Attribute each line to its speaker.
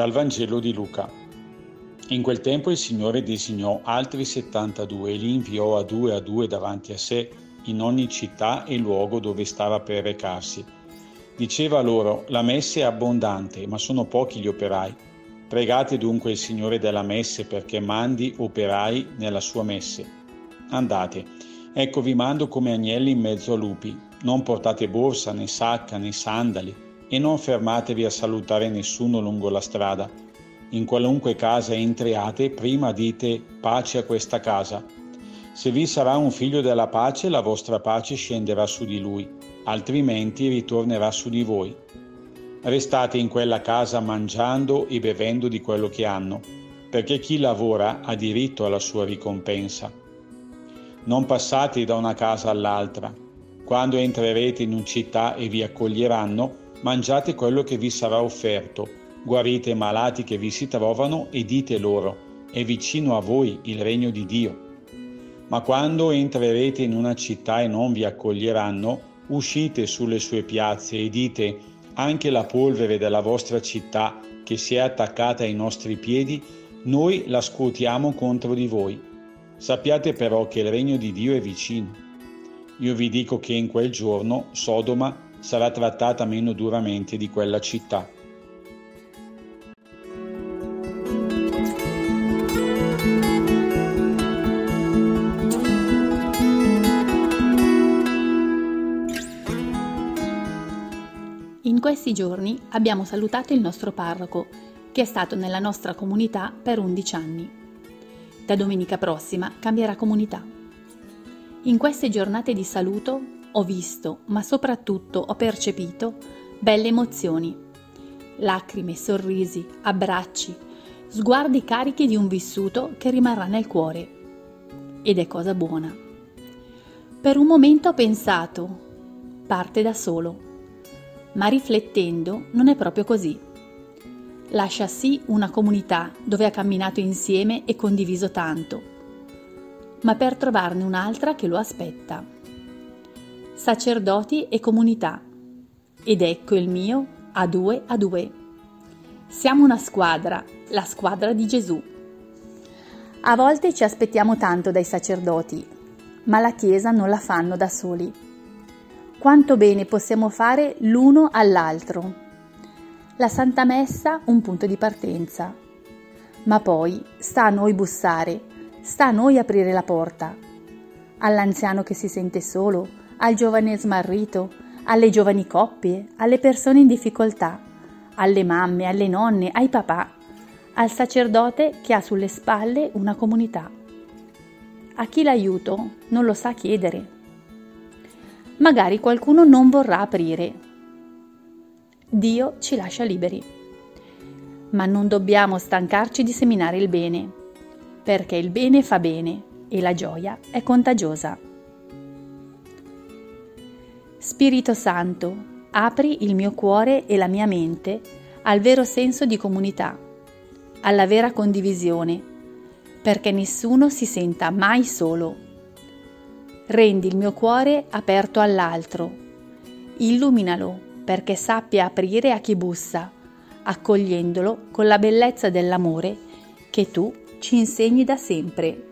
Speaker 1: Dal Vangelo di Luca. In quel tempo il Signore designò altri 72 e li inviò a due a due davanti a sé in ogni città e luogo dove stava per recarsi. Diceva loro, la messe è abbondante, ma sono pochi gli operai. Pregate dunque il Signore della messe perché mandi operai nella sua messe. Andate, ecco vi mando come agnelli in mezzo a lupi. Non portate borsa, né sacca, né sandali e non fermatevi a salutare nessuno lungo la strada. In qualunque casa entriate, prima dite pace a questa casa. Se vi sarà un figlio della pace, la vostra pace scenderà su di lui, altrimenti ritornerà su di voi. Restate in quella casa mangiando e bevendo di quello che hanno, perché chi lavora ha diritto alla sua ricompensa. Non passate da una casa all'altra. Quando entrerete in una città e vi accoglieranno, mangiate quello che vi sarà offerto, guarite i malati che vi si trovano e dite loro, è vicino a voi il regno di Dio. Ma quando entrerete in una città e non vi accoglieranno, uscite sulle sue piazze e dite, anche la polvere della vostra città che si è attaccata ai nostri piedi, noi la scuotiamo contro di voi. Sappiate però che il regno di Dio è vicino. Io vi dico che in quel giorno Sodoma sarà trattata meno duramente di quella città.
Speaker 2: In questi giorni abbiamo salutato il nostro parroco, che è stato nella nostra comunità per 11 anni. Da domenica prossima cambierà comunità. In queste giornate di saluto ho visto, ma soprattutto ho percepito, belle emozioni. Lacrime, sorrisi, abbracci, sguardi carichi di un vissuto che rimarrà nel cuore. Ed è cosa buona. Per un momento ho pensato, parte da solo. Ma riflettendo non è proprio così. Lascia sì una comunità dove ha camminato insieme e condiviso tanto, ma per trovarne un'altra che lo aspetta sacerdoti e comunità. Ed ecco il mio a due a due. Siamo una squadra, la squadra di Gesù. A volte ci aspettiamo tanto dai sacerdoti, ma la Chiesa non la fanno da soli. Quanto bene possiamo fare l'uno all'altro. La Santa Messa un punto di partenza. Ma poi sta a noi bussare, sta a noi aprire la porta. All'anziano che si sente solo, al giovane smarrito, alle giovani coppie, alle persone in difficoltà, alle mamme, alle nonne, ai papà, al sacerdote che ha sulle spalle una comunità. A chi l'aiuto non lo sa chiedere. Magari qualcuno non vorrà aprire. Dio ci lascia liberi. Ma non dobbiamo stancarci di seminare il bene, perché il bene fa bene e la gioia è contagiosa. Spirito Santo, apri il mio cuore e la mia mente al vero senso di comunità, alla vera condivisione, perché nessuno si senta mai solo. Rendi il mio cuore aperto all'altro, illuminalo perché sappia aprire a chi bussa, accogliendolo con la bellezza dell'amore che tu ci insegni da sempre.